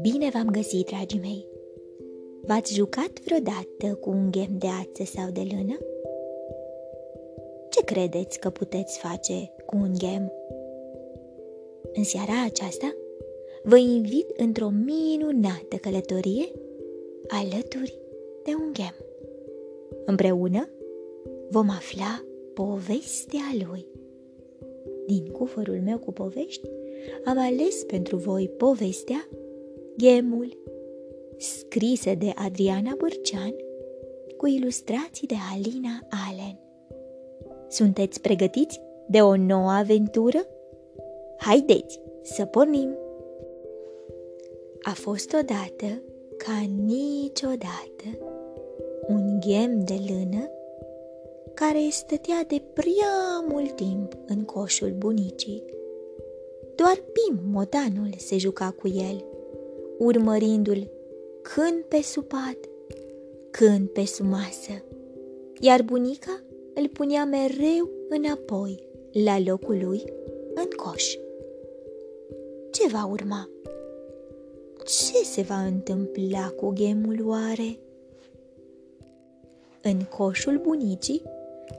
Bine v-am găsit, dragii mei! V-ați jucat vreodată cu un ghem de ață sau de lână? Ce credeți că puteți face cu un ghem? În seara aceasta vă invit într-o minunată călătorie alături de un ghem. Împreună vom afla povestea lui. Din cufărul meu cu povești am ales pentru voi povestea Ghemul, scrisă de Adriana Bârcean cu ilustrații de Alina Allen. Sunteți pregătiți de o nouă aventură? Haideți să pornim! A fost odată, ca niciodată, un ghem de lână care stătea de prea mult timp în coșul bunicii. Doar Pim, motanul, se juca cu el, urmărindu-l când pe supat, când pe sumasă, iar bunica îl punea mereu înapoi, la locul lui, în coș. Ce va urma? Ce se va întâmpla cu gemul oare? În coșul bunicii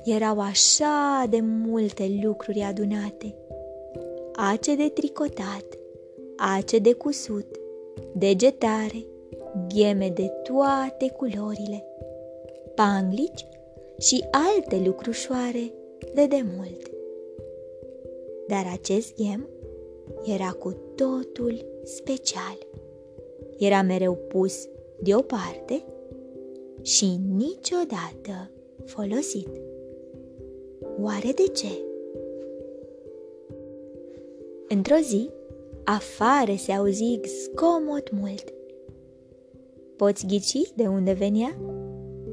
erau așa de multe lucruri adunate. Ace de tricotat, ace de cusut, degetare, gheme de toate culorile, panglici și alte lucrușoare de demult. Dar acest ghem era cu totul special. Era mereu pus deoparte și niciodată folosit. Oare de ce? Într-o zi, afară se auzi zgomot mult. Poți ghici de unde venea?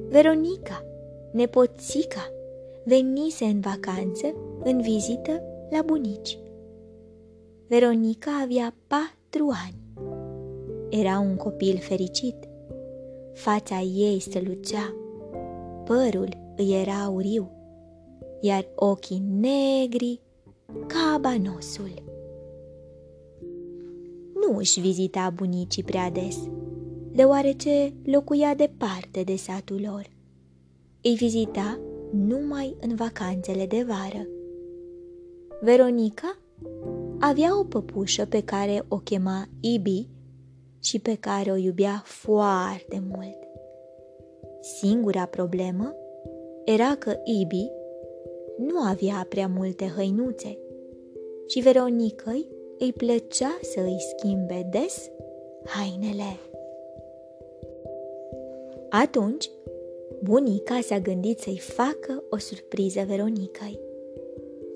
Veronica, nepoțica, venise în vacanță, în vizită la bunici. Veronica avea patru ani. Era un copil fericit. Fața ei strălucea, părul îi era auriu, iar ochii negri ca banosul. Nu își vizita bunicii prea des, deoarece locuia departe de satul lor. Îi vizita numai în vacanțele de vară. Veronica avea o păpușă pe care o chema Ibi și pe care o iubea foarte mult. Singura problemă era că Ibi nu avea prea multe hăinuțe și Veronicăi îi plăcea să îi schimbe des hainele. Atunci, bunica s-a gândit să-i facă o surpriză Veronicăi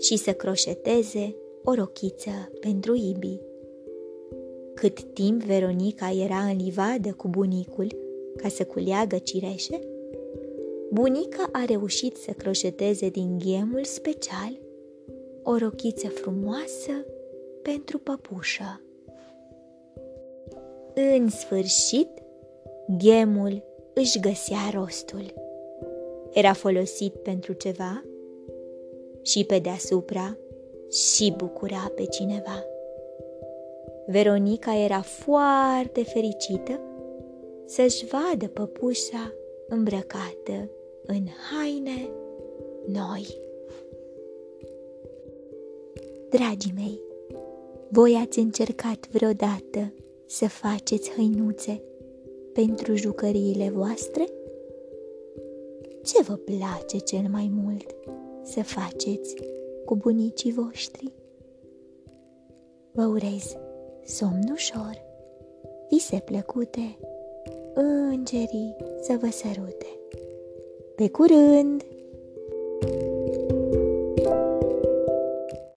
și să croșeteze o rochiță pentru Ibi. Cât timp Veronica era în livadă cu bunicul ca să culeagă cireșe, bunica a reușit să croșeteze din ghemul special o rochiță frumoasă pentru păpușă. În sfârșit, ghemul își găsea rostul. Era folosit pentru ceva și pe deasupra și bucura pe cineva. Veronica era foarte fericită să-și vadă păpușa îmbrăcată în haine noi. Dragii mei, voi ați încercat vreodată să faceți hăinuțe pentru jucăriile voastre? Ce vă place cel mai mult să faceți cu bunicii voștri? Vă urez somn ușor, vise plăcute, îngerii să vă sărute. Pe curând!